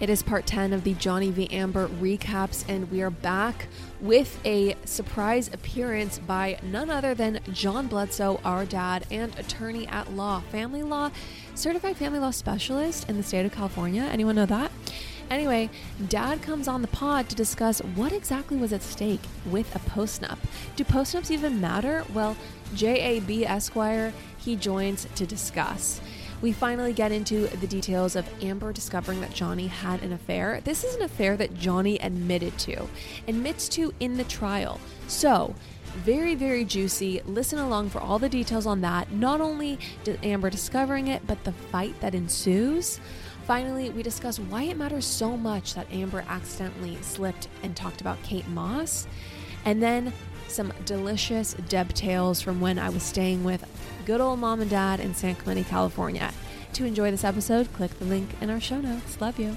It is part 10 of the Johnny v. Amber recaps, and we are back with a surprise appearance by none other than John Bledsoe, our dad, and attorney at law, family law, certified family law specialist in the state of California. Anyone know that? Anyway, dad comes on the pod to discuss what exactly was at stake with a postnup. Do postnups even matter? Well, JAB Esquire, he joins to discuss. We finally get into the details of Amber discovering that Johnny had an affair. This is an affair that Johnny admitted to, admits to in the trial. So, very, very juicy. Listen along for all the details on that. Not only did Amber discovering it, but the fight that ensues. Finally, we discuss why it matters so much that Amber accidentally slipped and talked about Kate Moss. And then some delicious Deb tales from when I was staying with good old mom and dad in San Clemente, California. To enjoy this episode, click the link in our show notes. Love you.